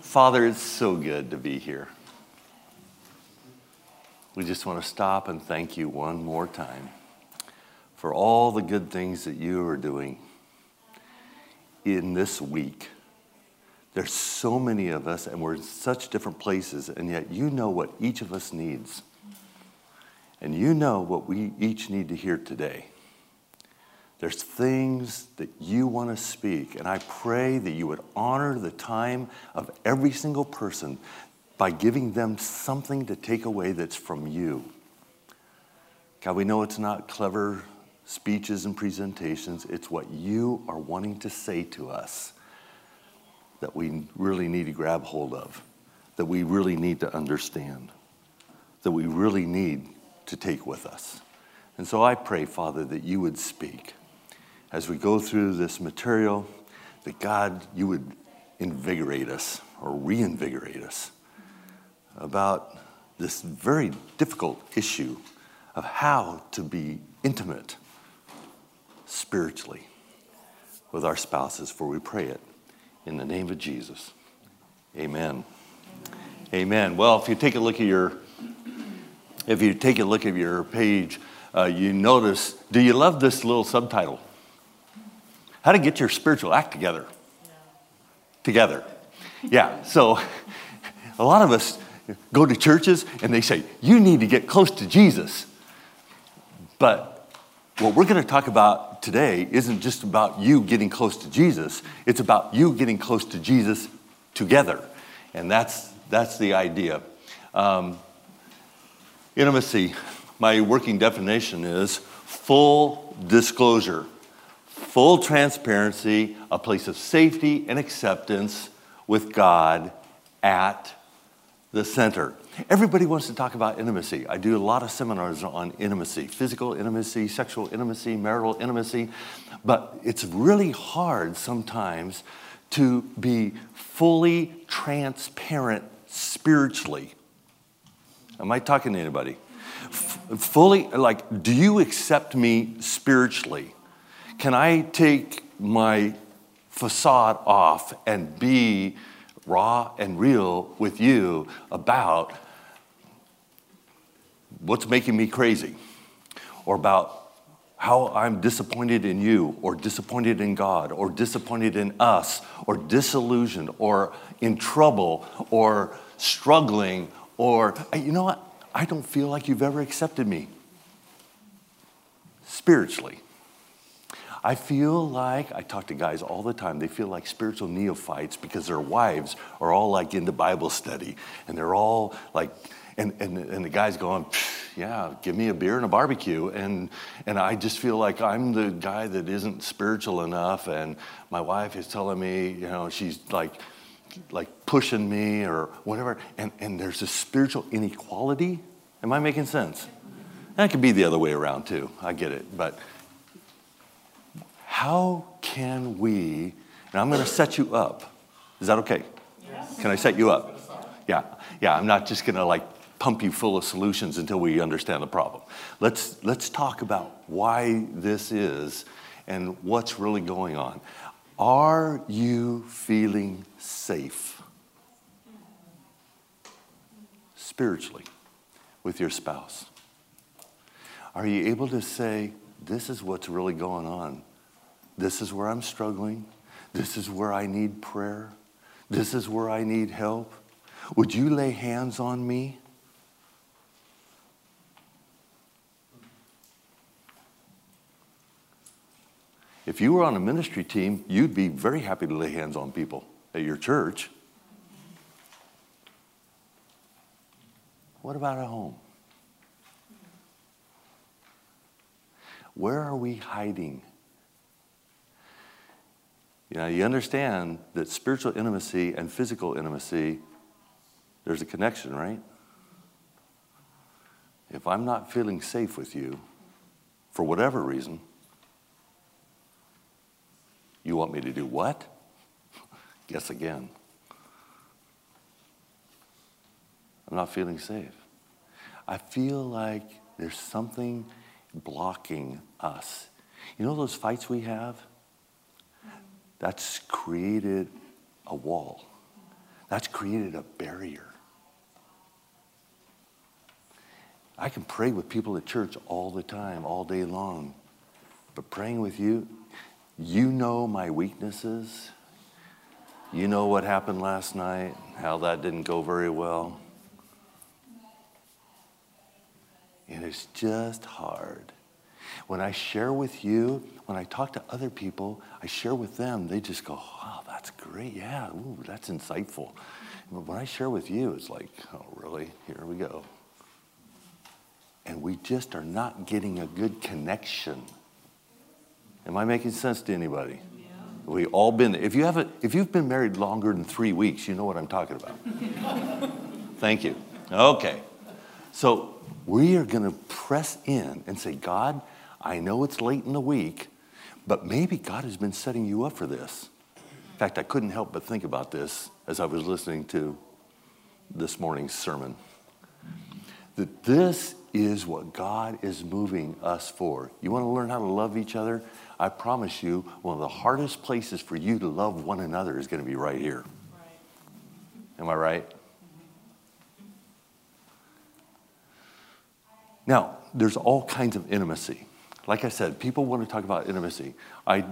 Father, it's so good to be here. We just want to stop and thank you one more time for all the good things that you are doing in this week. There's so many of us, and we're in such different places, and yet you know what each of us needs. And you know what we each need to hear today. There's things that you want to speak, and I pray that you would honor the time of every single person by giving them something to take away that's from you. God, we know it's not clever speeches and presentations, it's what you are wanting to say to us that we really need to grab hold of, that we really need to understand, that we really need to take with us. And so I pray, Father, that you would speak as we go through this material, that God, you would invigorate us or reinvigorate us about this very difficult issue of how to be intimate spiritually with our spouses, for we pray it in the name of Jesus. Amen. Amen. Well, if you take a look at your if you take a look at your page, uh, you notice, do you love this little subtitle? How to get your spiritual act together. Together. Yeah, so a lot of us go to churches and they say, you need to get close to Jesus. But what we're going to talk about today isn't just about you getting close to Jesus, it's about you getting close to Jesus together. And that's, that's the idea. Um, intimacy, my working definition is full disclosure full transparency, a place of safety and acceptance with God at the center. Everybody wants to talk about intimacy. I do a lot of seminars on intimacy physical intimacy, sexual intimacy, marital intimacy. But it's really hard sometimes to be fully transparent spiritually. Am I talking to anybody? F- fully, like, do you accept me spiritually? Can I take my facade off and be raw and real with you about what's making me crazy or about how I'm disappointed in you or disappointed in God or disappointed in us or disillusioned or in trouble or struggling or, you know what? I don't feel like you've ever accepted me spiritually. I feel like, I talk to guys all the time, they feel like spiritual neophytes because their wives are all like into Bible study and they're all like, and, and, and the guy's going, yeah, give me a beer and a barbecue. And, and I just feel like I'm the guy that isn't spiritual enough. And my wife is telling me, you know, she's like, like pushing me or whatever. And, and there's a spiritual inequality. Am I making sense? That could be the other way around too. I get it. But how can we, and I'm going to set you up. Is that okay? Yes. Can I set you up? Yeah, yeah, I'm not just going to like pump you full of solutions until we understand the problem. Let's, let's talk about why this is and what's really going on. Are you feeling safe spiritually with your spouse? Are you able to say, This is what's really going on? This is where I'm struggling. This is where I need prayer. This is where I need help. Would you lay hands on me? If you were on a ministry team, you'd be very happy to lay hands on people at your church. What about at home? Where are we hiding? You know, you understand that spiritual intimacy and physical intimacy, there's a connection, right? If I'm not feeling safe with you, for whatever reason, you want me to do what? Guess again. I'm not feeling safe. I feel like there's something blocking us. You know those fights we have? That's created a wall. That's created a barrier. I can pray with people at church all the time, all day long. But praying with you, you know my weaknesses. You know what happened last night, how that didn't go very well. And it's just hard. When I share with you, when I talk to other people, I share with them, they just go, wow, that's great. Yeah, ooh, that's insightful. But when I share with you, it's like, oh, really? Here we go. And we just are not getting a good connection. Am I making sense to anybody? Yeah. We all been if you haven't if you've been married longer than three weeks, you know what I'm talking about. Thank you. Okay. So we are going to press in and say, God, I know it's late in the week, but maybe God has been setting you up for this. In fact, I couldn't help but think about this as I was listening to this morning's sermon. That this is what God is moving us for. You want to learn how to love each other? I promise you, one of the hardest places for you to love one another is going to be right here. Am I right? Now, there's all kinds of intimacy. Like I said, people want to talk about intimacy. I,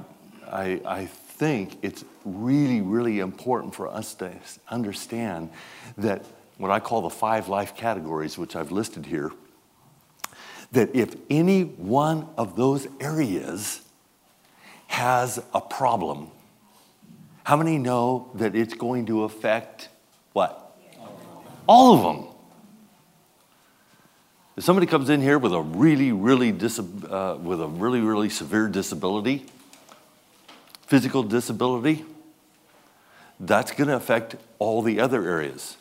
I, I think it's really, really important for us to understand that what I call the five life categories, which I've listed here, that if any one of those areas has a problem, how many know that it's going to affect what? All of them. If somebody comes in here with a really, really uh, with a really, really severe disability, physical disability, that's going to affect all the other areas.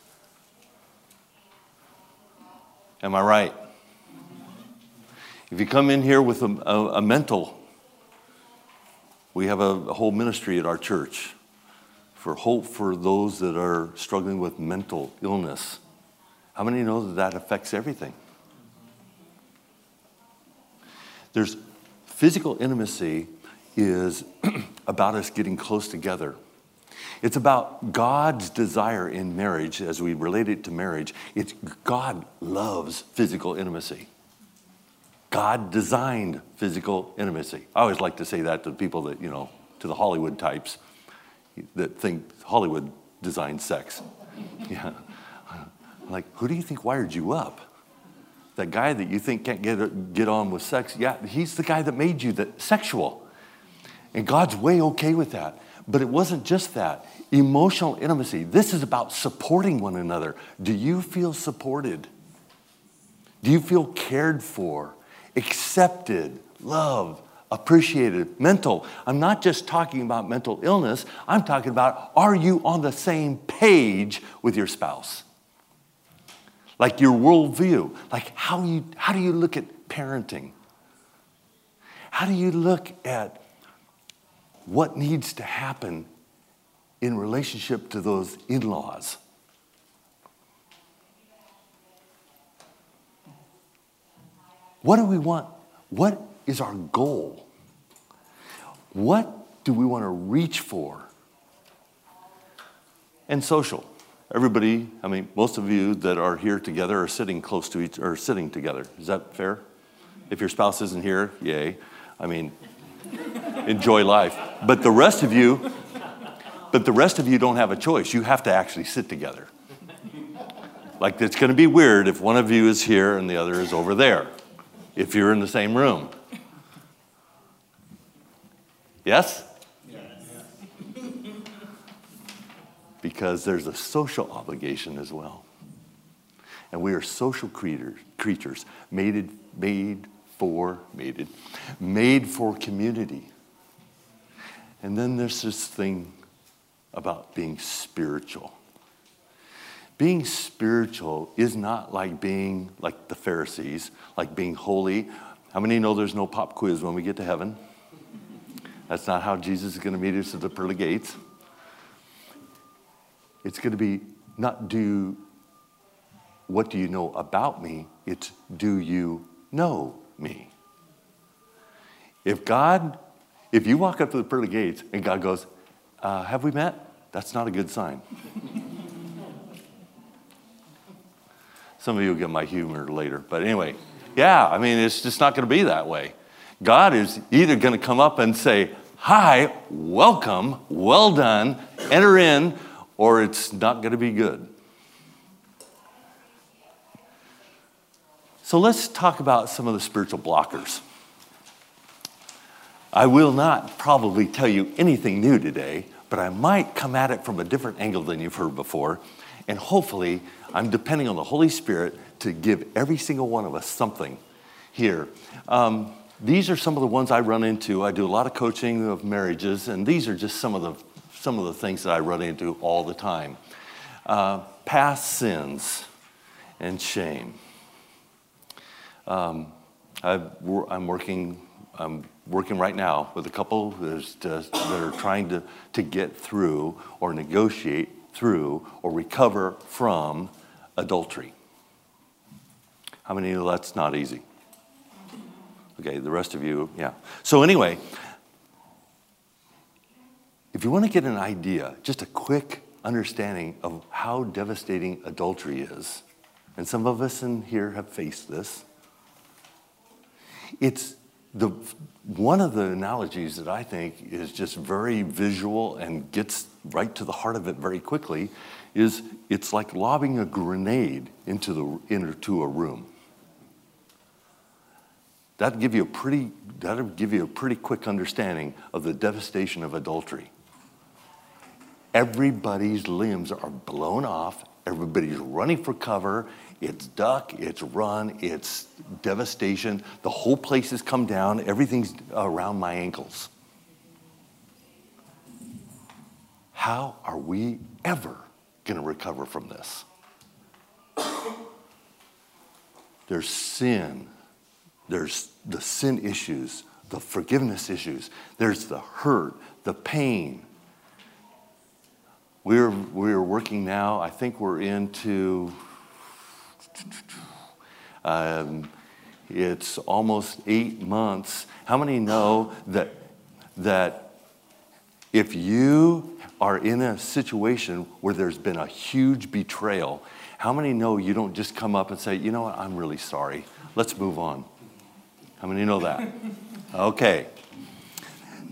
Am I right? If you come in here with a, a, a mental, we have a, a whole ministry at our church for hope for those that are struggling with mental illness. How many know that that affects everything? There's physical intimacy is about us getting close together. It's about God's desire in marriage as we relate it to marriage. It's God loves physical intimacy. God designed physical intimacy. I always like to say that to people that, you know, to the Hollywood types that think Hollywood designed sex. Yeah. Like, who do you think wired you up? That guy that you think can't get, get on with sex, yeah, he's the guy that made you that sexual. And God's way okay with that. But it wasn't just that. Emotional intimacy. This is about supporting one another. Do you feel supported? Do you feel cared for? accepted, loved, appreciated, mental. I'm not just talking about mental illness, I'm talking about are you on the same page with your spouse? Like your worldview, like how, you, how do you look at parenting? How do you look at what needs to happen in relationship to those in laws? What do we want? What is our goal? What do we want to reach for? And social. Everybody, I mean, most of you that are here together are sitting close to each, or sitting together. Is that fair? If your spouse isn't here, yay. I mean, enjoy life. But the rest of you, but the rest of you don't have a choice. You have to actually sit together. Like it's going to be weird if one of you is here and the other is over there if you're in the same room. Yes? yes. Because there's a social obligation as well. And we are social creatures, made, made for, mated, made for community. And then there's this thing about being spiritual. Being spiritual is not like being like the Pharisees, like being holy. How many know there's no pop quiz when we get to heaven? That's not how Jesus is going to meet us at the pearly gates. It's going to be not do what do you know about me? It's do you know me? If God, if you walk up to the pearly gates and God goes, uh, Have we met? That's not a good sign. Some of you will get my humor later. But anyway, yeah, I mean, it's just not going to be that way. God is either going to come up and say, Hi, welcome, well done, enter in, or it's not going to be good. So let's talk about some of the spiritual blockers. I will not probably tell you anything new today, but I might come at it from a different angle than you've heard before. And hopefully, I'm depending on the Holy Spirit to give every single one of us something here. Um, these are some of the ones I run into. I do a lot of coaching of marriages, and these are just some of the, some of the things that I run into all the time. Uh, past sins and shame. Um, i am working, I'm working right now with a couple that are trying to, to get through or negotiate through or recover from adultery. How many know that's not easy? Okay, the rest of you, yeah. So, anyway, if you want to get an idea, just a quick understanding of how devastating adultery is, and some of us in here have faced this, it's the, one of the analogies that I think is just very visual and gets right to the heart of it very quickly is it's like lobbing a grenade into, the, into a room. That'd give you a pretty, that'd give you a pretty quick understanding of the devastation of adultery. Everybody's limbs are blown off, everybody's running for cover, it's duck, it's run, it's devastation. The whole place has come down, everything's around my ankles. How are we ever going to recover from this? There's sin, there's the sin issues, the forgiveness issues, there's the hurt, the pain. We're, we're working now, I think we're into um, it's almost eight months. How many know that, that if you are in a situation where there's been a huge betrayal, how many know you don't just come up and say, you know what, I'm really sorry. Let's move on. How many know that? Okay.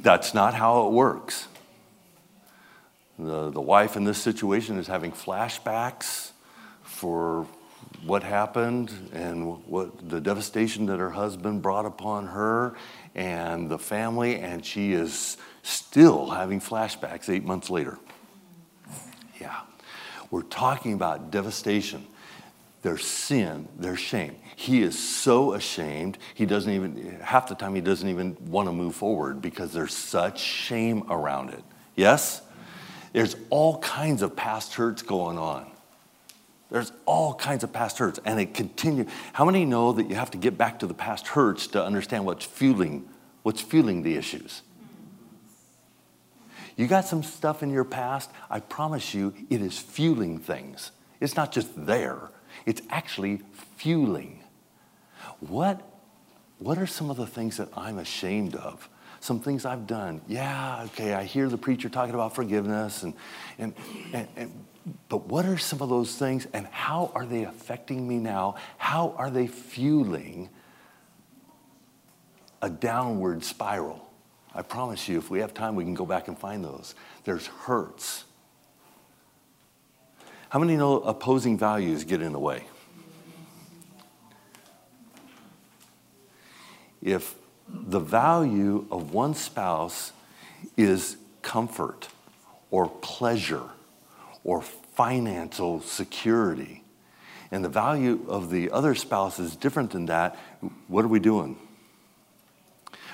That's not how it works. The, the wife in this situation is having flashbacks for what happened and what the devastation that her husband brought upon her and the family, and she is still having flashbacks eight months later. Yeah. We're talking about devastation. There's sin, there's shame. He is so ashamed, he doesn't even, half the time, he doesn't even want to move forward because there's such shame around it. Yes? There's all kinds of past hurts going on. There's all kinds of past hurts, and it continues. How many know that you have to get back to the past hurts to understand what's fueling, what's fueling the issues? You got some stuff in your past, I promise you, it is fueling things. It's not just there, it's actually fueling. What, what are some of the things that I'm ashamed of? Some things I've done. Yeah, okay, I hear the preacher talking about forgiveness and, and, and, and but what are some of those things and how are they affecting me now? How are they fueling a downward spiral? I promise you, if we have time, we can go back and find those. There's hurts. How many know opposing values get in the way? If the value of one spouse is comfort or pleasure, or financial security. And the value of the other spouse is different than that. What are we doing?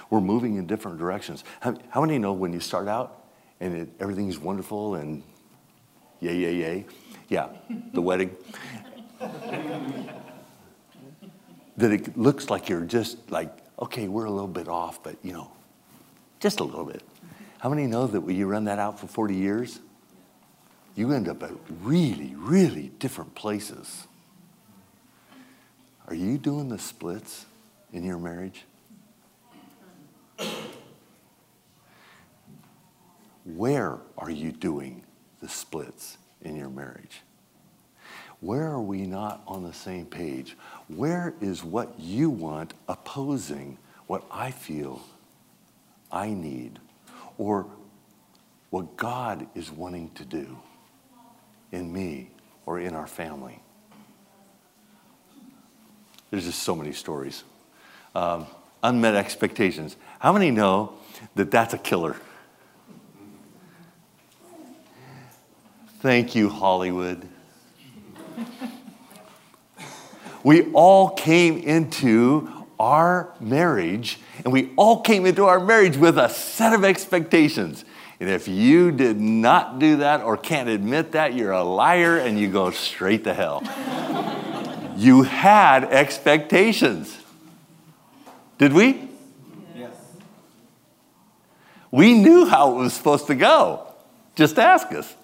We're moving in different directions. How, how many know when you start out and it, everything's wonderful and yay, yay, yay? Yeah, the wedding. that it looks like you're just like, okay, we're a little bit off, but you know, just a little bit. How many know that when you run that out for 40 years, you end up at really, really different places. Are you doing the splits in your marriage? Where are you doing the splits in your marriage? Where are we not on the same page? Where is what you want opposing what I feel I need or what God is wanting to do in me or in our family? There's just so many stories. Um, unmet expectations. How many know that that's a killer? Thank you, Hollywood. We all came into our marriage, and we all came into our marriage with a set of expectations. And if you did not do that or can't admit that, you're a liar and you go straight to hell. you had expectations. Did we? Yes. We knew how it was supposed to go. Just ask us.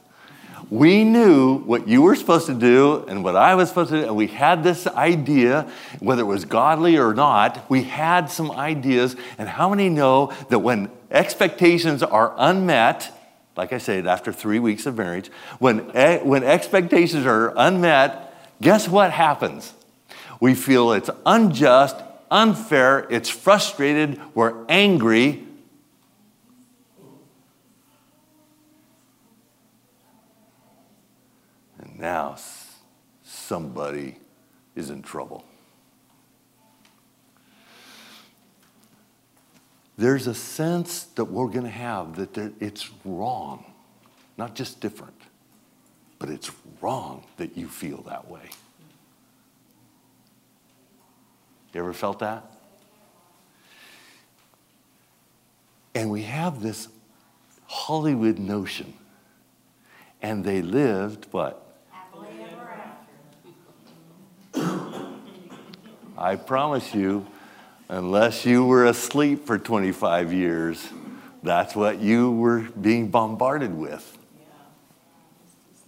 We knew what you were supposed to do and what I was supposed to do, and we had this idea, whether it was godly or not, we had some ideas. And how many know that when expectations are unmet, like I said, after three weeks of marriage, when, when expectations are unmet, guess what happens? We feel it's unjust, unfair, it's frustrated, we're angry, now somebody is in trouble. There's a sense that we're going to have that it's wrong, not just different, but it's wrong that you feel that way. You ever felt that? And we have this Hollywood notion. And they lived, what? I promise you, unless you were asleep for 25 years, that's what you were being bombarded with.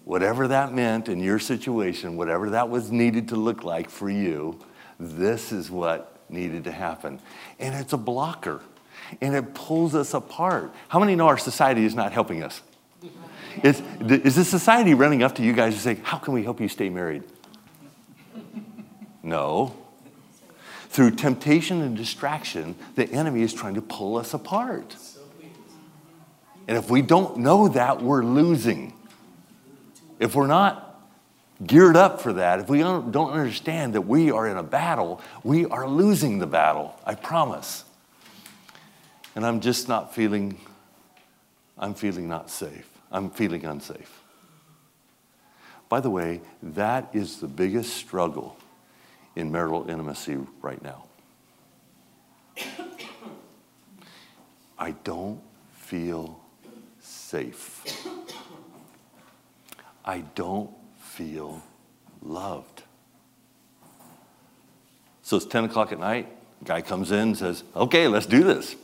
Whatever that meant in your situation, whatever that was needed to look like for you, this is what needed to happen. And it's a blocker, and it pulls us apart. How many know our society is not helping us? Is, is society running up to you guys and saying, How can we help you stay married? No. Through temptation and distraction, the enemy is trying to pull us apart. And if we don't know that, we're losing. If we're not geared up for that, if we don't understand that we are in a battle, we are losing the battle, I promise. And I'm just not feeling, I'm feeling not safe. I'm feeling unsafe. By the way, that is the biggest struggle in marital intimacy right now. I don't feel safe. I don't feel loved. So it's 10 o'clock at night. Guy comes in and says, Okay, let's do this.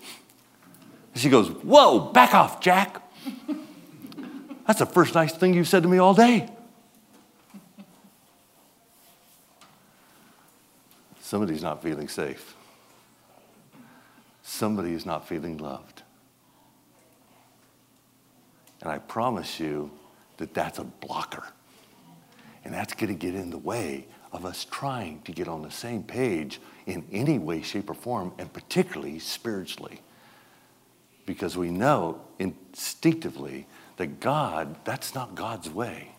She goes, Whoa, back off, Jack. That's the first nice thing you've said to me all day. Somebody's not feeling safe. Somebody is not feeling loved. And I promise you that that's a blocker. And that's going to get in the way of us trying to get on the same page in any way, shape, or form, and particularly spiritually. Because we know instinctively that God, that's not God's way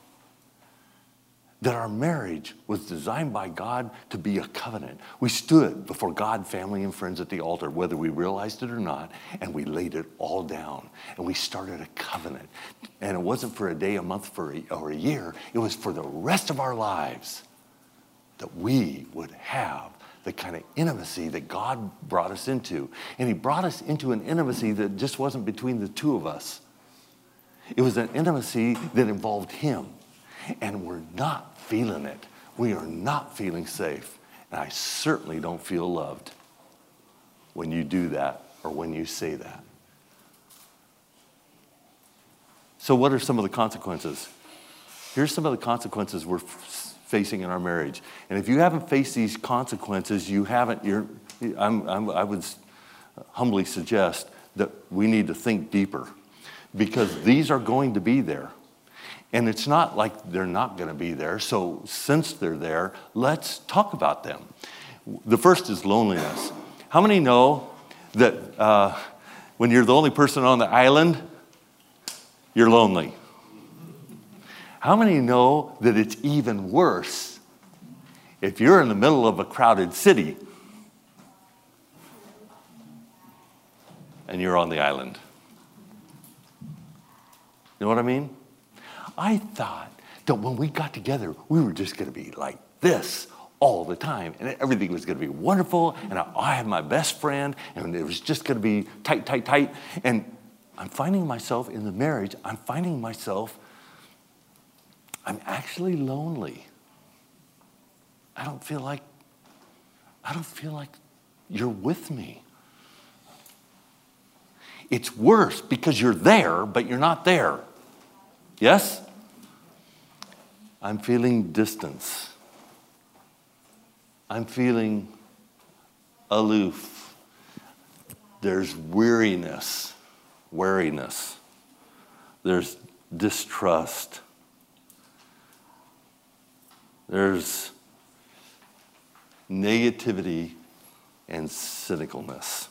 that our marriage was designed by God to be a covenant. We stood before God, family, and friends at the altar, whether we realized it or not, and we laid it all down. And we started a covenant. And it wasn't for a day, a month, for a, or a year, it was for the rest of our lives that we would have the kind of intimacy that God brought us into. And He brought us into an intimacy that just wasn't between the two of us, it was an intimacy that involved Him and we're not feeling it. We are not feeling safe. And I certainly don't feel loved when you do that or when you say that. So, what are some of the consequences? Here's some of the consequences we're f- facing in our marriage. And if you haven't faced these consequences, you haven't, you're, I'm, I'm, I would humbly suggest that we need to think deeper because these are going to be there. And it's not like they're not going to be there. So, since they're there, let's talk about them. The first is loneliness. How many know that uh, when you're the only person on the island, you're lonely? How many know that it's even worse if you're in the middle of a crowded city and you're on the island? You know what I mean? I thought that when we got together, we were just going to be like this all the time, and everything was going to be wonderful, and I, I had my best friend, and it was just going to be tight, tight, tight. And I'm finding myself in the marriage, I'm finding myself, I'm actually lonely. I don't feel like, I don't feel like you're with me. It's worse because you're there, but you're not there. Yes? I'm feeling distance. I'm feeling aloof. There's weariness, weariness. There's distrust. There's negativity and cynicalness.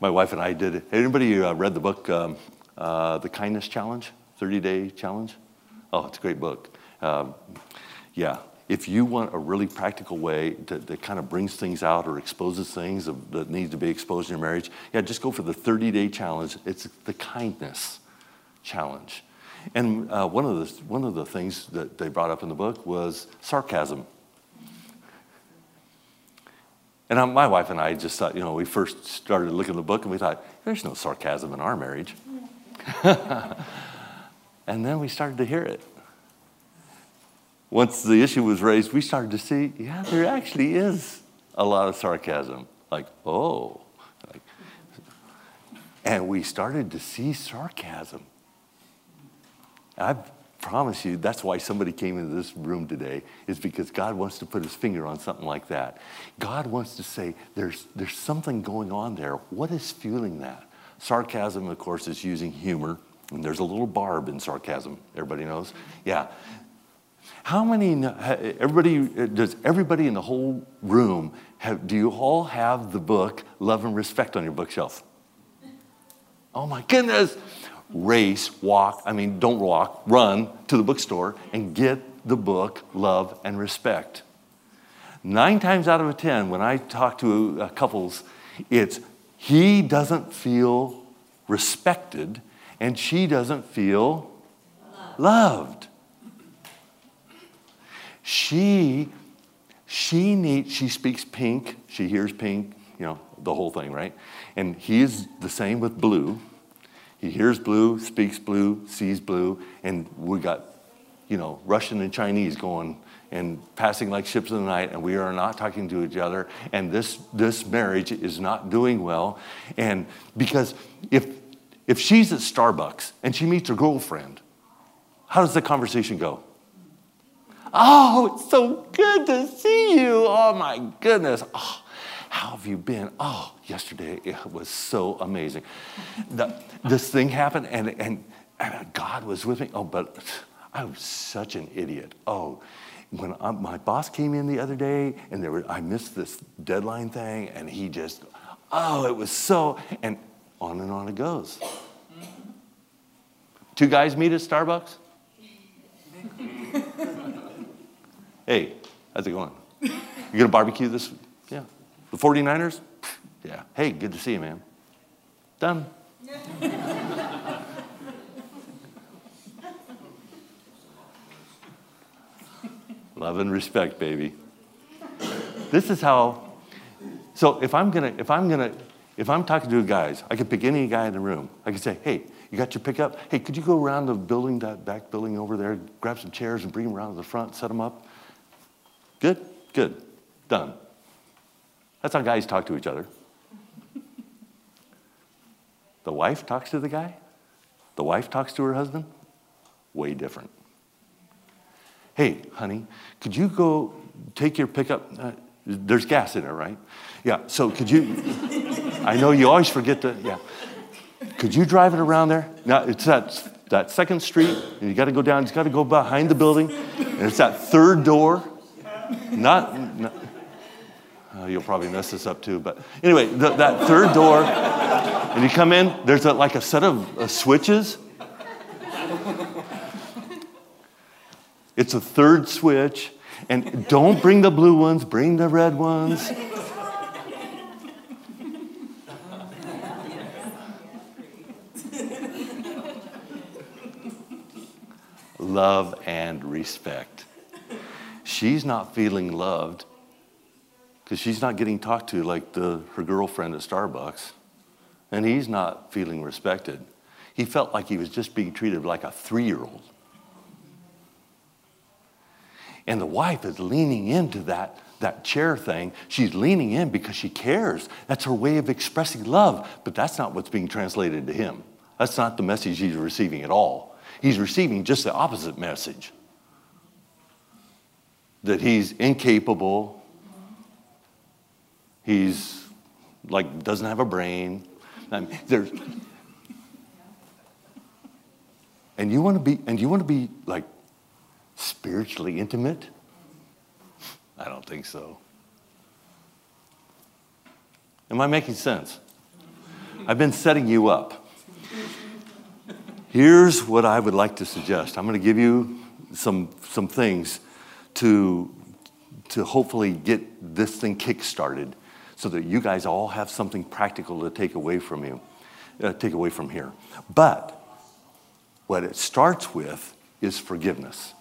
My wife and I did. It. Anybody uh, read the book, um, uh, The Kindness Challenge, 30 Day Challenge? Oh, it's a great book. Um, yeah, if you want a really practical way to, that kind of brings things out or exposes things that need to be exposed in your marriage, yeah, just go for the 30 day challenge. It's the kindness challenge. And uh, one, of the, one of the things that they brought up in the book was sarcasm. And I, my wife and I just thought, you know, we first started looking at the book and we thought, there's no sarcasm in our marriage. and then we started to hear it once the issue was raised, we started to see, yeah, there actually is a lot of sarcasm. Like, oh. Like, and we started to see sarcasm. I promise you, that's why somebody came into this room today, is because God wants to put his finger on something like that. God wants to say, there's, there's something going on there. What is fueling that? Sarcasm, of course, is using humor. And there's a little barb in sarcasm. Everybody knows? Yeah. How many, everybody, does everybody in the whole room, have, do you all have the book Love and Respect on your bookshelf? Oh my goodness. Race, walk, I mean, don't walk, run to the bookstore and get the book Love and Respect. Nine times out of 10, when I talk to uh, couples, it's he doesn't feel respected and she doesn't feel loved she she needs she speaks pink she hears pink you know the whole thing right? And he is the same with blue. He hears blue speaks blue sees blue and we got you know russian and chinese going and passing like ships in the night and we are not talking to each other and this this marriage is not doing well. And because if if she's at starbucks and she meets her girlfriend how does the conversation go Oh, it's so good to see you. Oh, my goodness. Oh, how have you been? Oh, yesterday it was so amazing. The, this thing happened, and, and, and God was with me. Oh, but I was such an idiot. Oh, when I, my boss came in the other day, and there were, I missed this deadline thing, and he just, oh, it was so, and on and on it goes. Two guys meet at Starbucks. Hey, how's it going? You gonna barbecue this? Yeah. The 49ers? Yeah. Hey, good to see you, man. Done. Love and respect, baby. This is how. So if I'm gonna, if I'm gonna, if I'm talking to guys, I could pick any guy in the room. I could say, hey, you got your pickup? Hey, could you go around the building, that back building over there, grab some chairs and bring them around to the front, set them up? Good? Good. Done. That's how guys talk to each other. The wife talks to the guy, the wife talks to her husband. Way different. Hey, honey, could you go take your pickup? Uh, there's gas in it, right? Yeah, so could you? I know you always forget to, yeah. Could you drive it around there? No, it's that that second street, and you got to go down, you got to go behind the building, and it's that third door. Not, not oh, you'll probably mess this up too, but anyway, the, that third door, and you come in, there's a, like a set of uh, switches. It's a third switch, and don't bring the blue ones, bring the red ones. love and respect. She's not feeling loved because she's not getting talked to like the, her girlfriend at Starbucks, and he's not feeling respected. He felt like he was just being treated like a three year old. And the wife is leaning into that, that chair thing. She's leaning in because she cares. That's her way of expressing love, but that's not what's being translated to him. That's not the message he's receiving at all he's receiving just the opposite message that he's incapable, he's like doesn't have a brain. I mean, there's, and you want to be and you want to be like spiritually intimate? I don't think so. Am I making sense? I've been setting you up. Here's what I would like to suggest. I'm going to give you some, some things to, to hopefully get this thing kick-started so that you guys all have something practical to take away from you, uh, take away from here. But what it starts with is forgiveness.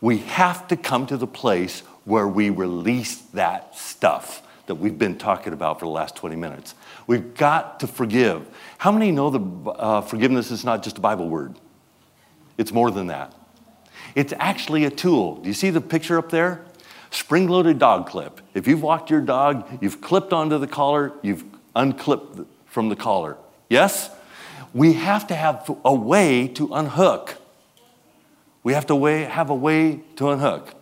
We have to come to the place where we release that stuff that we've been talking about for the last 20 minutes. We've got to forgive. How many know that uh, forgiveness is not just a Bible word? It's more than that. It's actually a tool. Do you see the picture up there? Spring loaded dog clip. If you've walked your dog, you've clipped onto the collar, you've unclipped from the collar. Yes? We have to have a way to unhook. We have to way, have a way to unhook.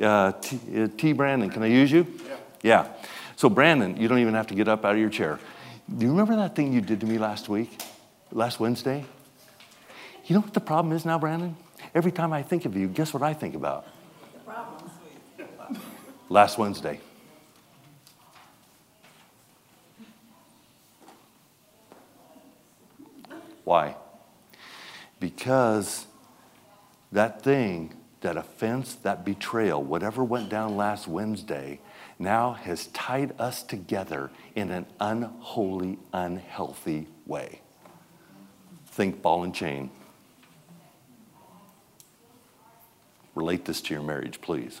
Uh, T, uh, T. Brandon, can I use you? Yeah. Yeah. So, Brandon, you don't even have to get up out of your chair. Do you remember that thing you did to me last week, last Wednesday? You know what the problem is now, Brandon? Every time I think of you, guess what I think about? Last Wednesday. Why? Because that thing, that offense, that betrayal, whatever went down last Wednesday, now has tied us together in an unholy, unhealthy way. Think ball and chain. Relate this to your marriage, please.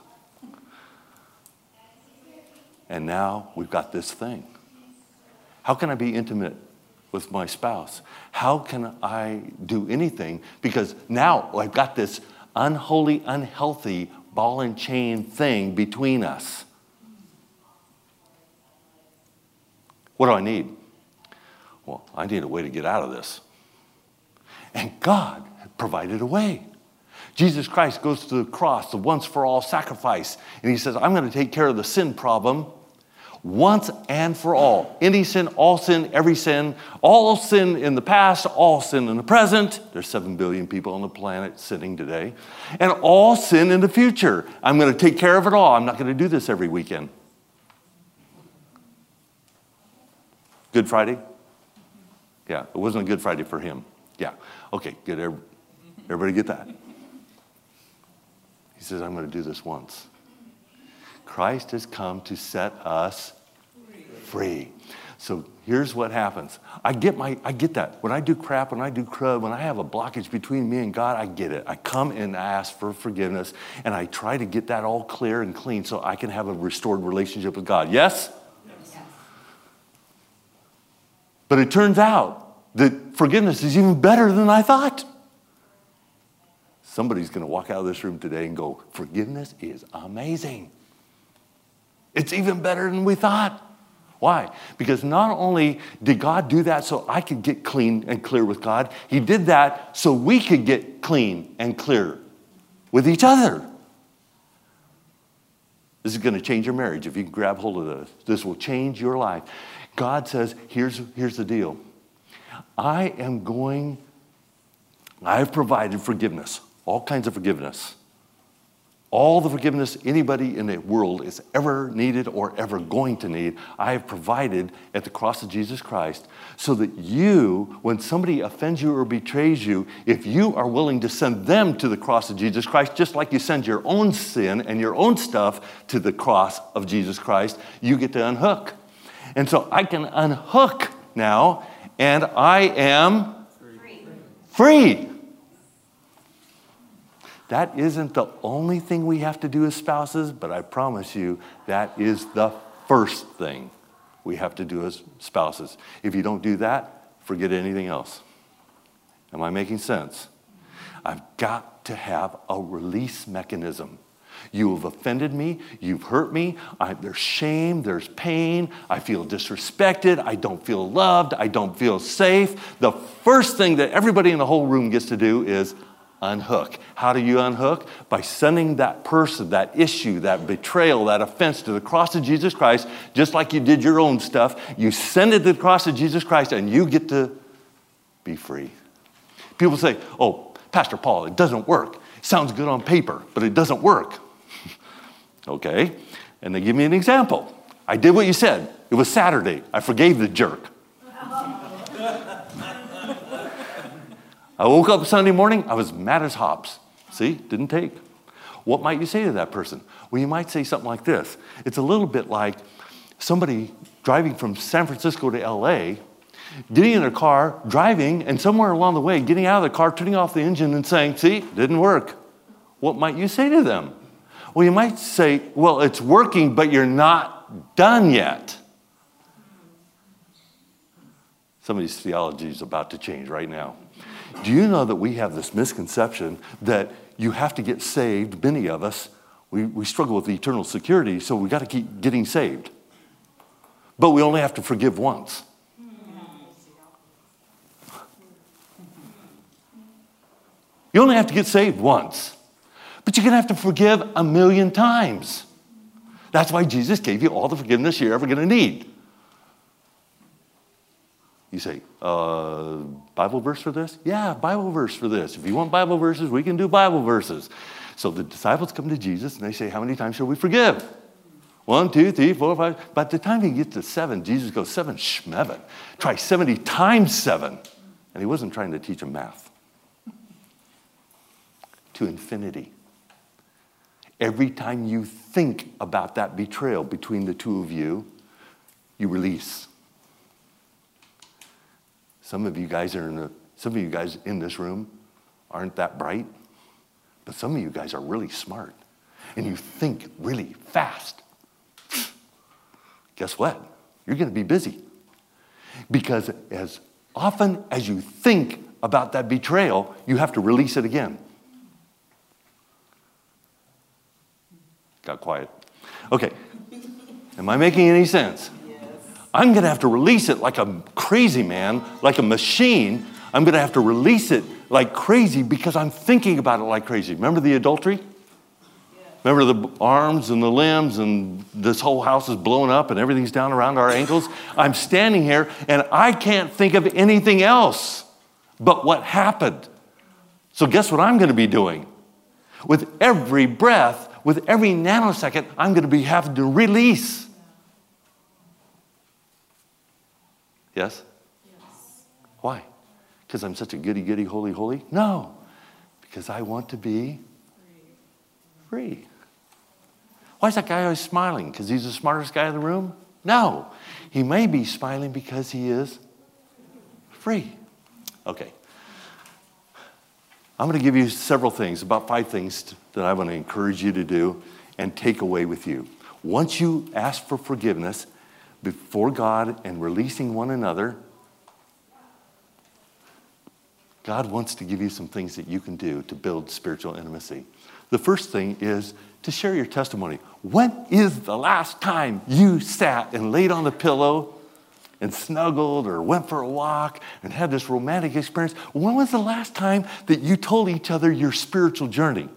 And now we've got this thing. How can I be intimate with my spouse? How can I do anything? Because now I've got this unholy, unhealthy ball and chain thing between us. What do I need? Well, I need a way to get out of this. And God provided a way. Jesus Christ goes to the cross, the once for all sacrifice, and he says, I'm going to take care of the sin problem once and for all. Any sin, all sin, every sin, all sin in the past, all sin in the present. There's 7 billion people on the planet sitting today. And all sin in the future. I'm going to take care of it all. I'm not going to do this every weekend. Good Friday? Yeah, it wasn't a Good Friday for him. Yeah. Okay, good. Everybody get that? He says, I'm going to do this once. Christ has come to set us free. So here's what happens. I get my I get that. When I do crap, when I do crud, when I have a blockage between me and God, I get it. I come and ask for forgiveness and I try to get that all clear and clean so I can have a restored relationship with God. Yes? But it turns out that forgiveness is even better than I thought. Somebody's going to walk out of this room today and go, Forgiveness is amazing. It's even better than we thought. Why? Because not only did God do that so I could get clean and clear with God, He did that so we could get clean and clear with each other. This is going to change your marriage if you can grab hold of this. This will change your life. God says, here's, here's the deal I am going I have provided forgiveness, all kinds of forgiveness. All the forgiveness anybody in the world is ever needed or ever going to need, I have provided at the cross of Jesus Christ so that you, when somebody offends you or betrays you, if you are willing to send them to the cross of Jesus Christ, just like you send your own sin and your own stuff to the cross of Jesus Christ, you get to unhook. And so I can unhook now, and I am free. free. That isn't the only thing we have to do as spouses, but I promise you that is the first thing we have to do as spouses. If you don't do that, forget anything else. Am I making sense? I've got to have a release mechanism. You have offended me. You've hurt me. I, there's shame. There's pain. I feel disrespected. I don't feel loved. I don't feel safe. The first thing that everybody in the whole room gets to do is unhook. How do you unhook? By sending that person, that issue, that betrayal, that offense to the cross of Jesus Christ, just like you did your own stuff. You send it to the cross of Jesus Christ and you get to be free. People say, oh, Pastor Paul, it doesn't work. Sounds good on paper, but it doesn't work. okay. And they give me an example. I did what you said. It was Saturday. I forgave the jerk. I woke up Sunday morning, I was mad as hops. See, didn't take. What might you say to that person? Well, you might say something like this. It's a little bit like somebody driving from San Francisco to LA, getting in their car, driving, and somewhere along the way, getting out of the car, turning off the engine, and saying, See, didn't work. What might you say to them? Well, you might say, Well, it's working, but you're not done yet. Somebody's theology is about to change right now. Do you know that we have this misconception that you have to get saved? Many of us, we, we struggle with eternal security, so we got to keep getting saved. But we only have to forgive once. You only have to get saved once, but you're going to have to forgive a million times. That's why Jesus gave you all the forgiveness you're ever going to need. You say, uh, Bible verse for this? Yeah, Bible verse for this. If you want Bible verses, we can do Bible verses. So the disciples come to Jesus and they say, How many times shall we forgive? One, two, three, four, five. By the time he gets to seven, Jesus goes, Seven schmeven. Try 70 times seven. And he wasn't trying to teach them math. to infinity. Every time you think about that betrayal between the two of you, you release. Some of you guys are in the, some of you guys in this room aren't that bright, but some of you guys are really smart and you think really fast. Guess what? You're going to be busy. Because as often as you think about that betrayal, you have to release it again. Got quiet. Okay. Am I making any sense? I'm going to have to release it like a crazy man, like a machine. I'm going to have to release it like crazy because I'm thinking about it like crazy. Remember the adultery? Remember the arms and the limbs, and this whole house is blown up and everything's down around our ankles? I'm standing here and I can't think of anything else but what happened. So, guess what I'm going to be doing? With every breath, with every nanosecond, I'm going to be having to release. Yes? Yes. Why? Because I'm such a goody goody, holy, holy? No. Because I want to be free. free. Why is that guy always smiling? Because he's the smartest guy in the room? No. He may be smiling because he is free. Okay. I'm going to give you several things, about five things that I want to encourage you to do and take away with you. Once you ask for forgiveness, before God and releasing one another, God wants to give you some things that you can do to build spiritual intimacy. The first thing is to share your testimony. When is the last time you sat and laid on the pillow and snuggled or went for a walk and had this romantic experience? When was the last time that you told each other your spiritual journey?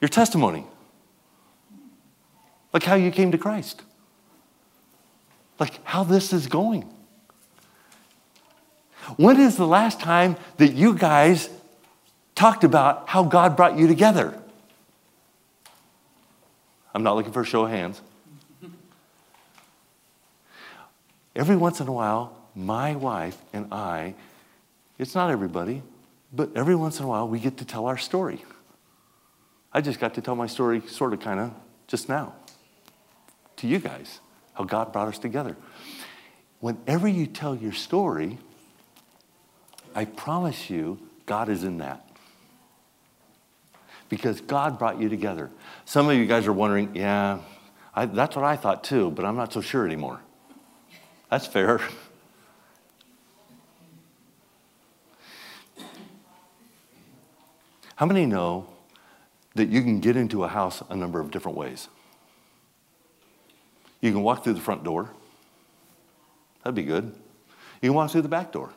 Your testimony. Like how you came to Christ like how this is going. When is the last time that you guys talked about how God brought you together? I'm not looking for a show of hands. Every once in a while, my wife and I, it's not everybody, but every once in a while, we get to tell our story. I just got to tell my story, sort of, kind of, just now to you guys, how God brought us together. Whenever you tell your story, I promise you, God is in that. Because God brought you together. Some of you guys are wondering, yeah, I, that's what I thought too, but I'm not so sure anymore. That's fair. How many know that you can get into a house a number of different ways? You can walk through the front door. That'd be good. You can walk through the back door.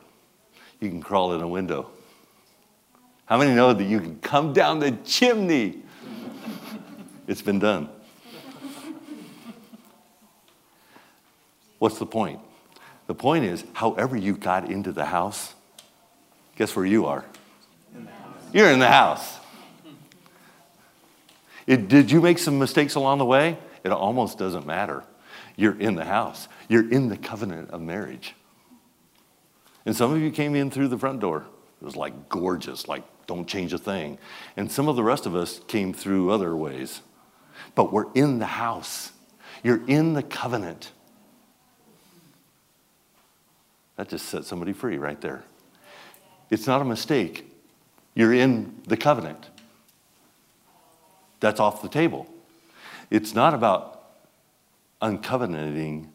You can crawl in a window. How many know that you can come down the chimney? it's been done. What's the point? The point is, however you got into the house, guess where you are? In You're in the house. It, did you make some mistakes along the way? It almost doesn't matter. You're in the house, you're in the covenant of marriage. And some of you came in through the front door. It was like gorgeous, like don't change a thing. And some of the rest of us came through other ways. But we're in the house. You're in the covenant. That just set somebody free right there. It's not a mistake. You're in the covenant. That's off the table. It's not about uncovenanting,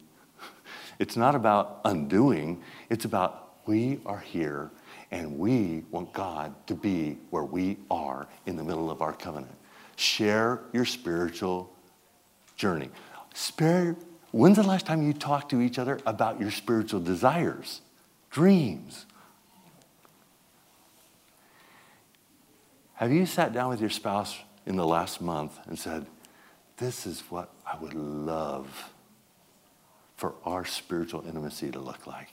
it's not about undoing, it's about we are here and we want God to be where we are in the middle of our covenant. Share your spiritual journey. Spirit, when's the last time you talked to each other about your spiritual desires, dreams? Have you sat down with your spouse in the last month and said, This is what I would love for our spiritual intimacy to look like?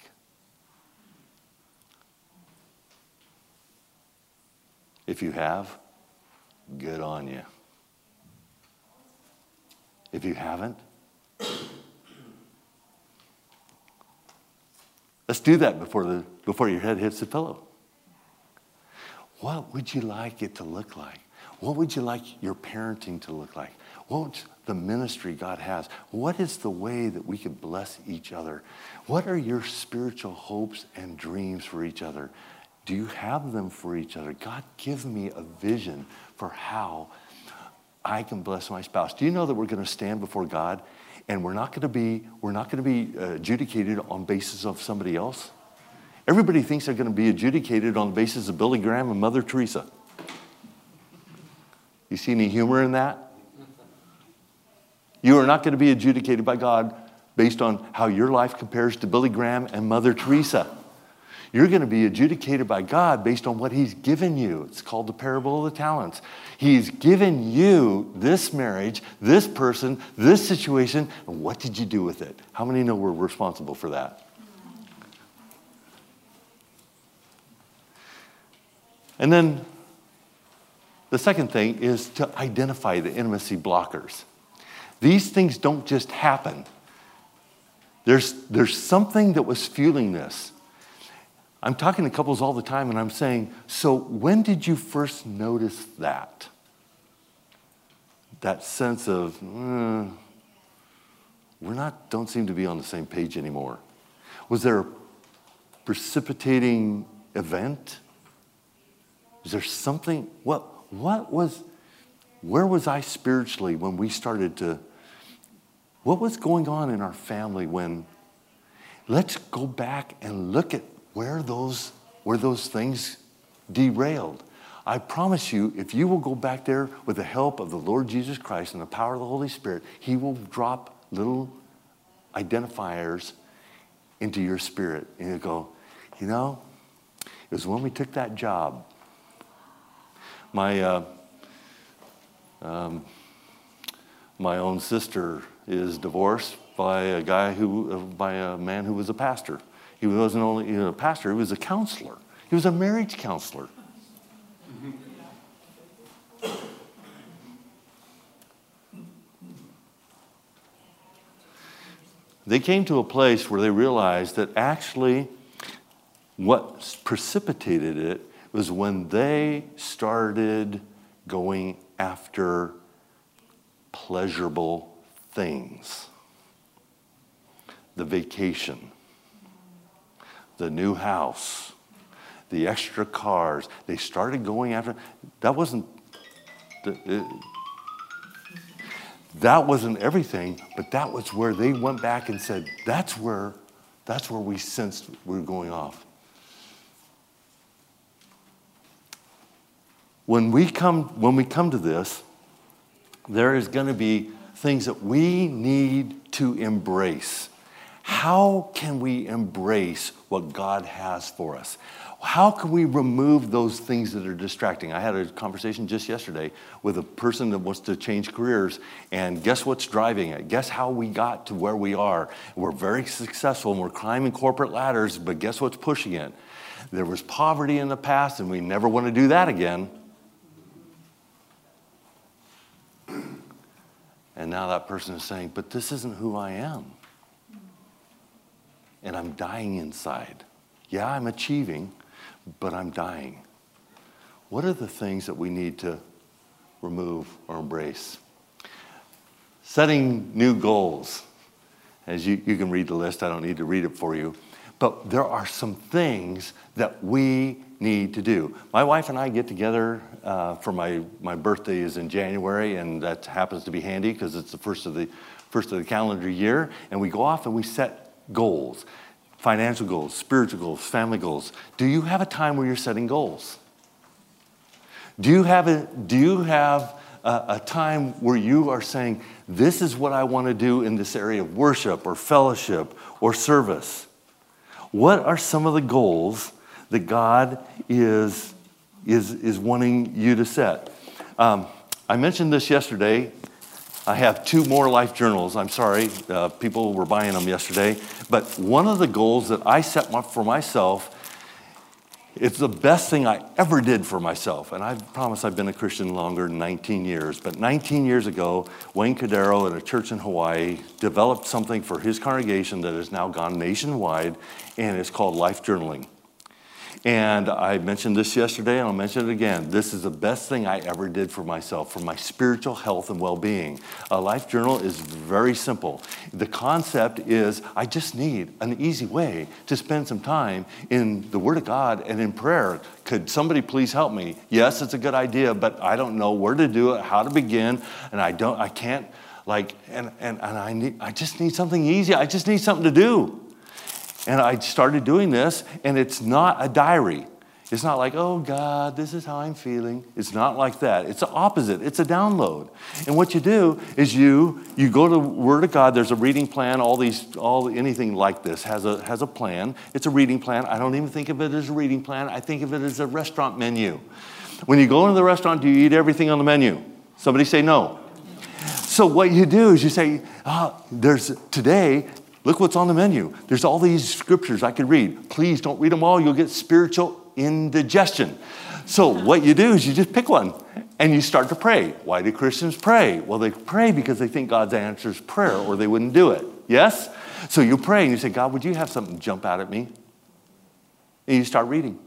If you have, good on you. If you haven't, let's do that before, the, before your head hits the pillow. What would you like it to look like? What would you like your parenting to look like? What's the ministry God has? What is the way that we can bless each other? What are your spiritual hopes and dreams for each other? Do you have them for each other? God, give me a vision for how I can bless my spouse. Do you know that we're going to stand before God and we're not going to be we're not going to be uh, adjudicated on basis of somebody else? Everybody thinks they're going to be adjudicated on the basis of Billy Graham and Mother Teresa. You see any humor in that? You are not going to be adjudicated by God based on how your life compares to Billy Graham and Mother Teresa. You're going to be adjudicated by God based on what He's given you. It's called the parable of the talents. He's given you this marriage, this person, this situation, and what did you do with it? How many know we're responsible for that? And then the second thing is to identify the intimacy blockers. These things don't just happen. There's, there's something that was fueling this. I'm talking to couples all the time and I'm saying, so when did you first notice that? That sense of, eh, we're not, don't seem to be on the same page anymore. Was there a precipitating event? Is there something, what, what was, where was I spiritually when we started to, what was going on in our family when, let's go back and look at where those, where those things derailed. I promise you, if you will go back there with the help of the Lord Jesus Christ and the power of the Holy Spirit, He will drop little identifiers into your spirit. And you go, you know, it was when we took that job. My, uh, um, my own sister is divorced by a guy who, uh, by a man who was a pastor He wasn't only a pastor, he was a counselor. He was a marriage counselor. They came to a place where they realized that actually what precipitated it was when they started going after pleasurable things the vacation, the new house, the extra cars. They started going after that wasn't it, uh, that wasn't everything, but that was where they went back and said, that's where that's where we sensed we were going off. When we come, when we come to this, there is going to be things that we need to embrace. How can we embrace what God has for us? How can we remove those things that are distracting? I had a conversation just yesterday with a person that wants to change careers, and guess what's driving it? Guess how we got to where we are? We're very successful and we're climbing corporate ladders, but guess what's pushing it? There was poverty in the past, and we never want to do that again. And now that person is saying, But this isn't who I am. And I'm dying inside. Yeah, I'm achieving, but I'm dying. What are the things that we need to remove or embrace? Setting new goals. As you, you can read the list, I don't need to read it for you. But there are some things that we need to do. My wife and I get together uh, for my, my birthday is in January, and that happens to be handy because it's the first of the first of the calendar year, and we go off and we set goals, financial goals, spiritual goals, family goals. Do you have a time where you're setting goals? Do you have a, do you have a, a time where you are saying, this is what I want to do in this area of worship or fellowship or service? What are some of the goals that God is, is, is wanting you to set. Um, I mentioned this yesterday. I have two more life journals. I'm sorry, uh, people were buying them yesterday. But one of the goals that I set for myself, it's the best thing I ever did for myself. And I promise I've been a Christian longer than 19 years. But 19 years ago, Wayne Cordeiro at a church in Hawaii developed something for his congregation that has now gone nationwide, and it's called life journaling. And I mentioned this yesterday, and I'll mention it again. This is the best thing I ever did for myself, for my spiritual health and well being. A life journal is very simple. The concept is I just need an easy way to spend some time in the Word of God and in prayer. Could somebody please help me? Yes, it's a good idea, but I don't know where to do it, how to begin, and I don't, I can't, like, and, and, and I, need, I just need something easy. I just need something to do. And I started doing this, and it's not a diary. It's not like, oh God, this is how I'm feeling. It's not like that. It's the opposite. It's a download. And what you do is you you go to the Word of God. There's a reading plan. All these, all anything like this has a has a plan. It's a reading plan. I don't even think of it as a reading plan. I think of it as a restaurant menu. When you go into the restaurant, do you eat everything on the menu? Somebody say no. So what you do is you say, oh, there's today Look what's on the menu. There's all these scriptures I could read. Please don't read them all. You'll get spiritual indigestion. So, what you do is you just pick one and you start to pray. Why do Christians pray? Well, they pray because they think God answers prayer or they wouldn't do it. Yes? So you pray and you say, God, would you have something jump out at me? And you start reading.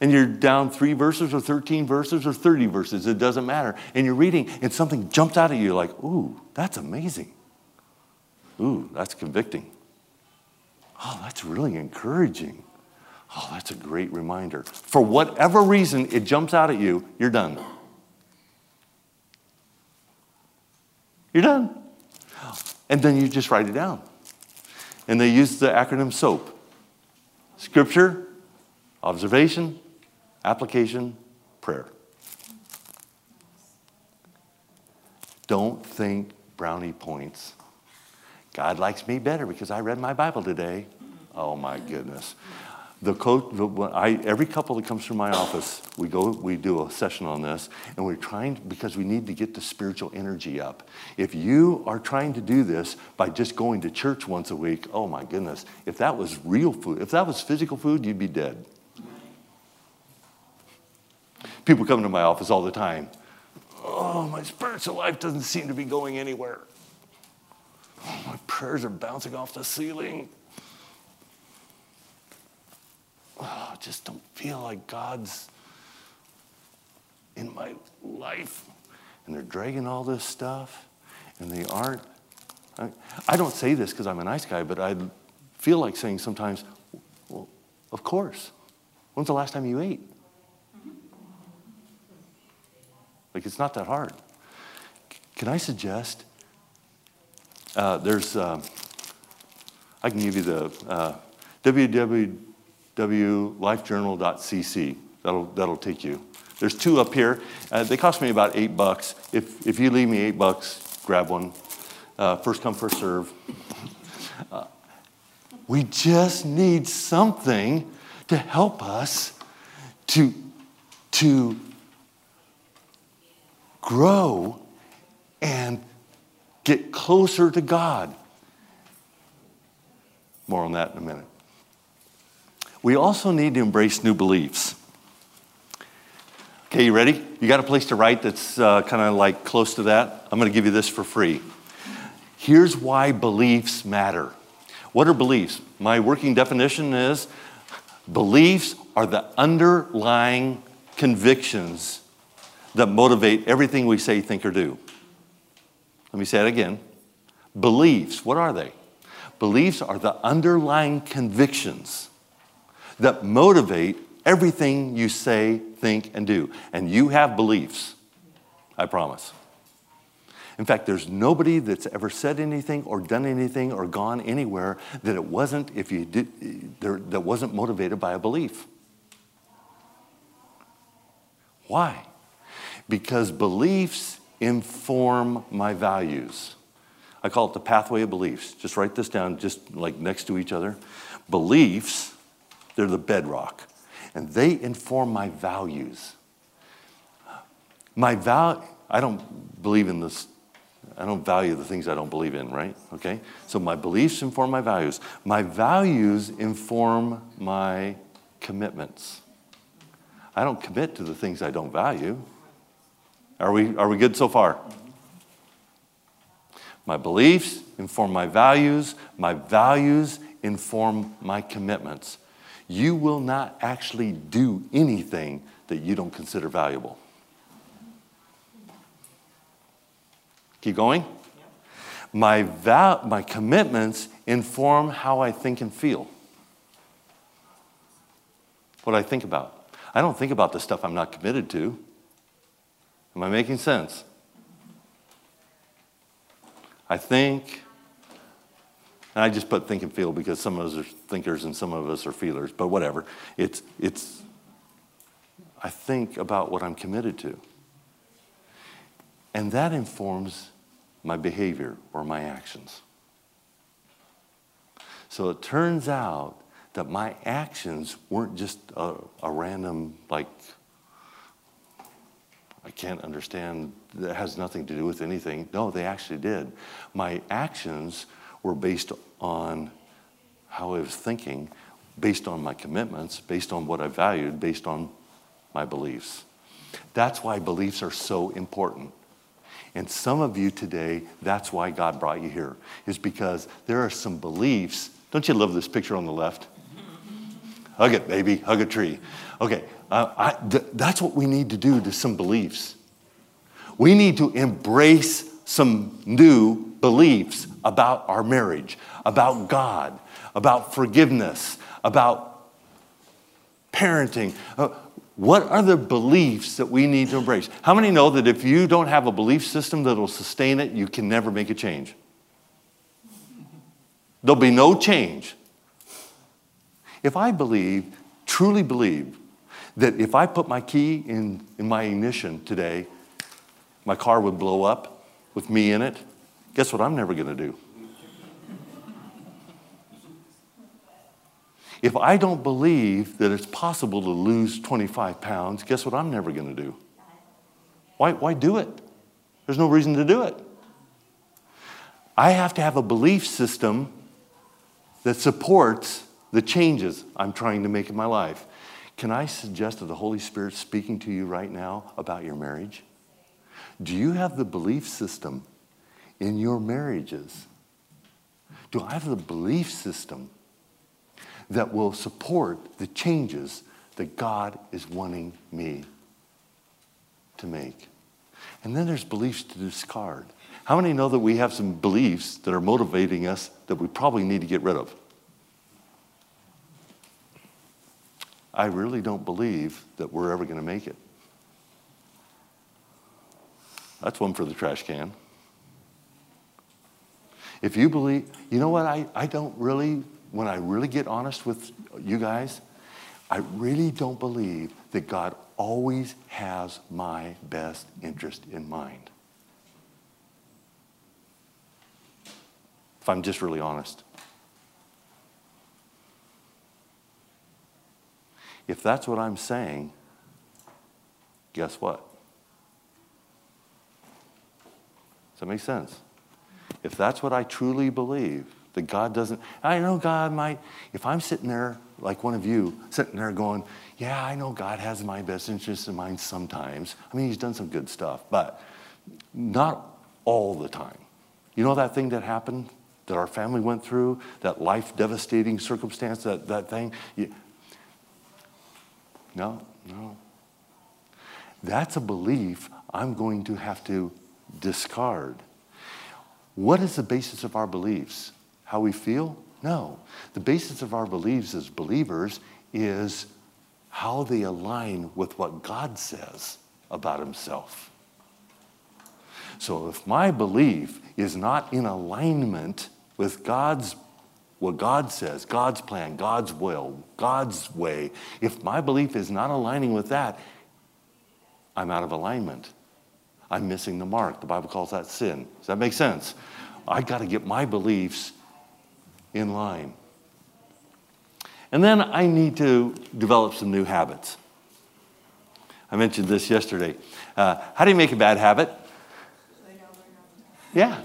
And you're down three verses or 13 verses or 30 verses, it doesn't matter. And you're reading and something jumps out at you like, ooh, that's amazing. Ooh, that's convicting. Oh, that's really encouraging. Oh, that's a great reminder. For whatever reason it jumps out at you, you're done. You're done. And then you just write it down. And they use the acronym SOAP Scripture, Observation, Application, Prayer. Don't think brownie points God likes me better because I read my Bible today. Oh my goodness. The coach, I, every couple that comes through my office, we go, we do a session on this, and we're trying because we need to get the spiritual energy up. If you are trying to do this by just going to church once a week, oh my goodness, if that was real food, if that was physical food, you'd be dead. People come to my office all the time. Oh, my spiritual life doesn't seem to be going anywhere. Prayers are bouncing off the ceiling. oh, I just don't feel like God's in my life. And they're dragging all this stuff, and they aren't. I don't say this because I'm a nice guy, but I feel like saying sometimes, well, of course. When's the last time you ate? Like, it's not that hard. Can I suggest? Uh, there's, uh, I can give you the uh, www wlifejournal.cc. That'll, that'll take you. There's two up here. Uh, they cost me about eight bucks. If, if you leave me eight bucks, grab one. Uh, first come, first serve. Uh, we just need something to help us to, to grow and get closer to God. More on that in a minute. We also need to embrace new beliefs. Okay, you ready? You got a place to write that's uh, kind of like close to that? I'm going to give you this for free. Here's why beliefs matter. What are beliefs? My working definition is beliefs are the underlying convictions that motivate everything we say, think, or do. Let me say it again. Beliefs, what are they? Beliefs are the underlying convictions that motivate everything you say, think, and do. And you have beliefs, I promise. In fact, there's nobody that's ever said anything or done anything or gone anywhere that it wasn't if you did that wasn't motivated by a belief. Why? Because beliefs inform my values. I call it the pathway of beliefs. Just write this down just like next to each other. Beliefs they're the bedrock. And they inform my values. My val I don't believe in this, I don't value the things I don't believe in, right? Okay? So my beliefs inform my values. My values inform my commitments. I don't commit to the things I don't value. Are we, are we good so far? My beliefs inform my values. My values inform my commitments you will not actually do anything that you don't consider valuable. Keep going. My, val- my commitments inform how I think and feel. What I think about. I don't think about the stuff I'm not committed to. Am I making sense? I think and I just put think and feel because some of us are thinkers and some of us are feelers, but whatever. It's, it's, I think about what I'm committed to. And that informs my behavior or my actions. So it turns out that my actions weren't just a, a random, like, I can't understand, that has nothing to do with anything. No, they actually did. My actions were based on how I was thinking, based on my commitments, based on what I valued, based on my beliefs. That's why beliefs are so important. And some of you today, that's why God brought you here, is because there are some beliefs. Don't you love this picture on the left? Hug it, baby, hug a tree. Okay, uh, I, th- that's what we need to do to some beliefs. We need to embrace some new beliefs about our marriage, about God, about forgiveness, about parenting. Uh, what are the beliefs that we need to embrace? How many know that if you don't have a belief system that will sustain it, you can never make a change? There'll be no change. If I believe, truly believe, that if I put my key in, in my ignition today, my car would blow up with me in it, Guess what I'm never going to do? If I don't believe that it's possible to lose 25 pounds, guess what I'm never going to do? Why, why do it? There's no reason to do it. I have to have a belief system that supports the changes I'm trying to make in my life. Can I suggest that the Holy Spirit speaking to you right now about your marriage? Do you have the belief system in your marriages? Do I have the belief system that will support the changes that God is wanting me to make? And then there's beliefs to discard. How many know that we have some beliefs that are motivating us that we probably need to get rid of? I really don't believe that we're ever going to make it. That's one for the trash can. If you believe, you know what, I, I don't really, when I really get honest with you guys, I really don't believe that God always has my best interest in mind. If I'm just really honest. If that's what I'm saying, guess what? Does that make sense? If that's what I truly believe, that God doesn't, I know God might, if I'm sitting there like one of you, sitting there going, yeah, I know God has my best interest in mind sometimes. I mean, He's done some good stuff, but not all the time. You know that thing that happened that our family went through, that life devastating circumstance, that, that thing? No, no. That's a belief I'm going to have to discard. What is the basis of our beliefs? How we feel? No. The basis of our beliefs as believers is how they align with what God says about Himself. So if my belief is not in alignment with God's what God says, God's plan, God's will, God's way, if my belief is not aligning with that, I'm out of alignment. I'm missing the mark. The Bible calls that sin. Does that make sense? I got to get my beliefs in line. And then I need to develop some new habits. I mentioned this yesterday. Uh, how do you make a bad habit? Yeah.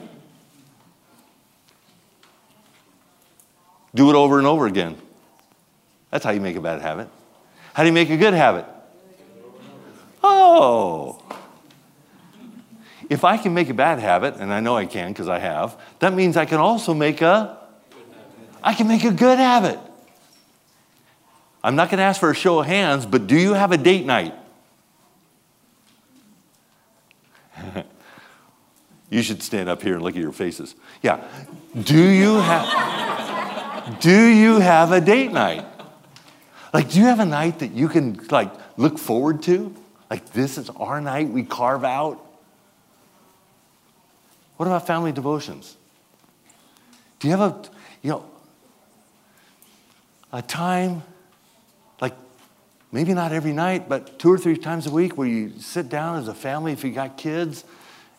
Do it over and over again. That's how you make a bad habit. How do you make a good habit? Oh. If I can make a bad habit, and I know I can because I have, that means I can also make a I can make a good habit. I'm not going to ask for a show of hands, but do you have a date night? you should stand up here and look at your faces. Yeah. Do you have do you have a date night? Like, do you have a night that you can like look forward to? Like, this is our night we carve out? What about family devotions? Do you have a, you know, a time, like maybe not every night, but two or three times a week where you sit down as a family if you got kids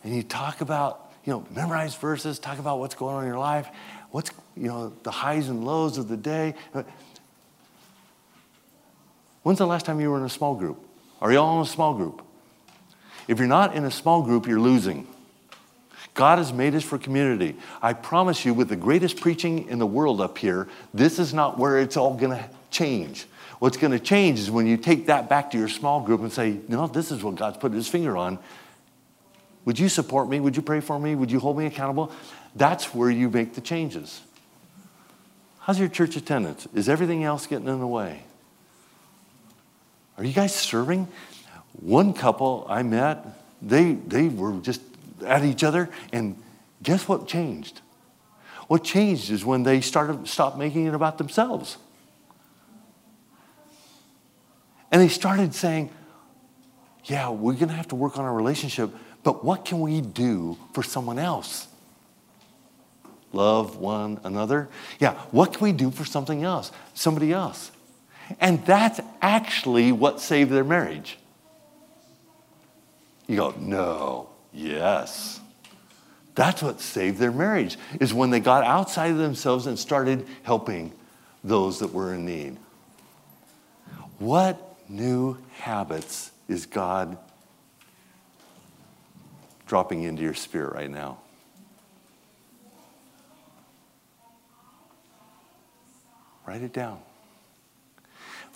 and you talk about, you know, memorize verses, talk about what's going on in your life, what's, you know, the highs and lows of the day. When's the last time you were in a small group? Are you all in a small group? If you're not in a small group, you're losing. God has made us for community. I promise you, with the greatest preaching in the world up here, this is not where it's all going to change. What's going to change is when you take that back to your small group and say, no, this is what God's put his finger on. Would you support me? Would you pray for me? Would you hold me accountable? That's where you make the changes. How's your church attendance? Is everything else getting in the way? Are you guys serving? One couple I met, they, they were just at each other, and guess what changed? What changed is when they started stopped making it about themselves. And they started saying, Yeah, we're gonna have to work on our relationship, but what can we do for someone else? Love one another. Yeah, what can we do for something else, somebody else? And that's actually what saved their marriage. You go, no, yes. That's what saved their marriage, is when they got outside of themselves and started helping those that were in need. What new habits is God dropping into your spirit right now? Write it down.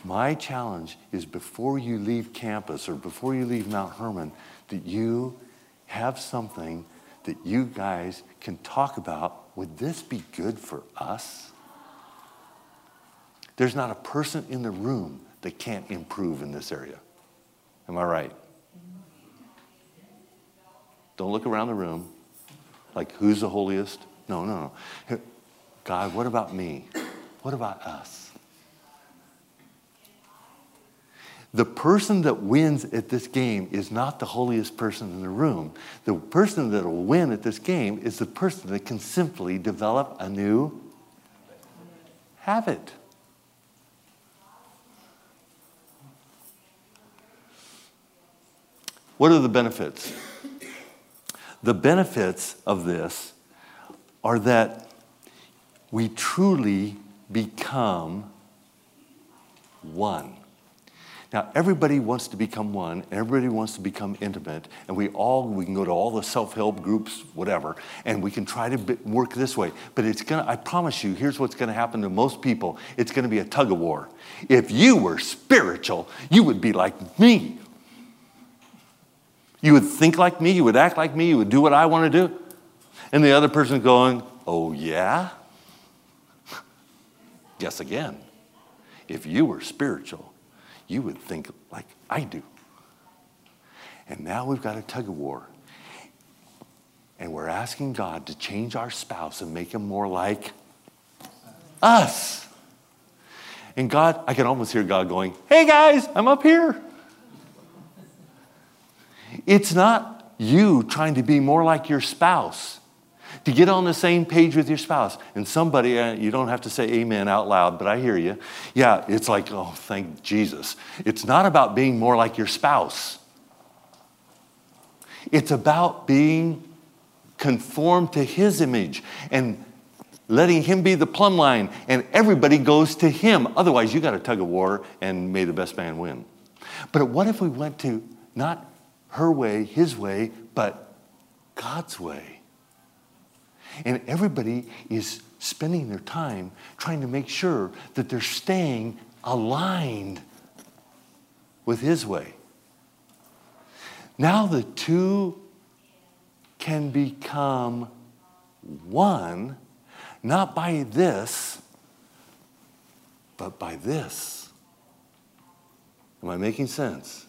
My challenge is before you leave campus or before you leave Mount Hermon, that you have something that you guys can talk about. Would this be good for us? There's not a person in the room that can't improve in this area. Am I right? Don't look around the room like who's the holiest? No, no, no. God, what about me? What about us? The person that wins at this game is not the holiest person in the room. The person that will win at this game is the person that can simply develop a new habit. What are the benefits? The benefits of this are that we truly become one. Now, everybody wants to become one, everybody wants to become intimate, and we all, we can go to all the self help groups, whatever, and we can try to work this way. But it's gonna, I promise you, here's what's gonna happen to most people it's gonna be a tug of war. If you were spiritual, you would be like me. You would think like me, you would act like me, you would do what I wanna do. And the other person going, oh, yeah? Guess again. If you were spiritual, you would think like I do. And now we've got a tug of war. And we're asking God to change our spouse and make him more like us. And God, I can almost hear God going, Hey guys, I'm up here. It's not you trying to be more like your spouse to get on the same page with your spouse. And somebody, uh, you don't have to say amen out loud, but I hear you. Yeah, it's like, oh, thank Jesus. It's not about being more like your spouse, it's about being conformed to his image and letting him be the plumb line, and everybody goes to him. Otherwise, you got a tug of war and may the best man win. But what if we went to not her way, his way, but God's way? And everybody is spending their time trying to make sure that they're staying aligned with His way. Now the two can become one, not by this, but by this. Am I making sense?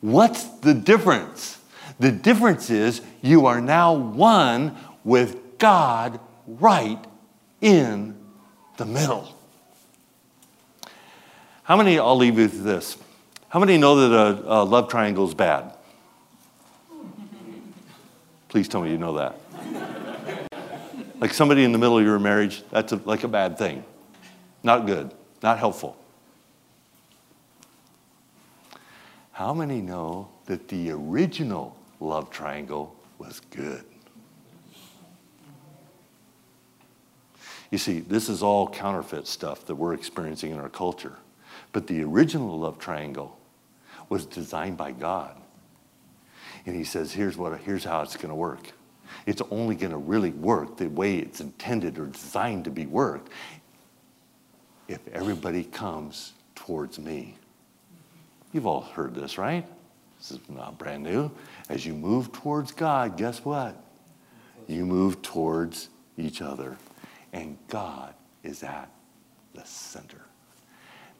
What's the difference? The difference is you are now one with God right in the middle. How many, I'll leave you with this. How many know that a, a love triangle is bad? Please tell me you know that. like somebody in the middle of your marriage, that's a, like a bad thing. Not good, not helpful. How many know that the original love triangle was good. You see, this is all counterfeit stuff that we're experiencing in our culture. But the original love triangle was designed by God. And he says, here's, what, here's how it's going to work. It's only going to really work the way it's intended or designed to be worked if everybody comes towards me. You've all heard this, right? This is not brand new. As you move towards God, guess what? You move towards each other. And God is at the center.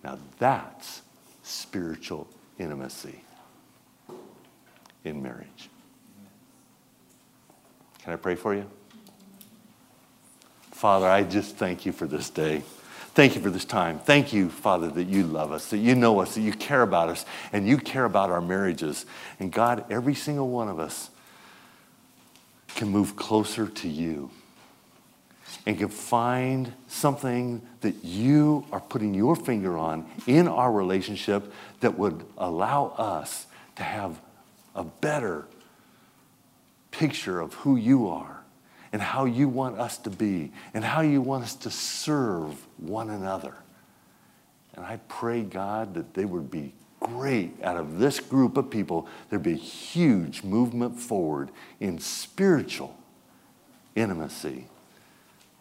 Now that's spiritual intimacy in marriage. Can I pray for you? Father, I just thank you for this day. Thank you for this time. Thank you, Father, that you love us, that you know us, that you care about us, and you care about our marriages. And God, every single one of us can move closer to you and can find something that you are putting your finger on in our relationship that would allow us to have a better picture of who you are and how you want us to be and how you want us to serve one another. And I pray, God, that they would be great out of this group of people. There'd be a huge movement forward in spiritual intimacy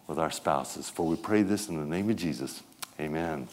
with our spouses. For we pray this in the name of Jesus. Amen.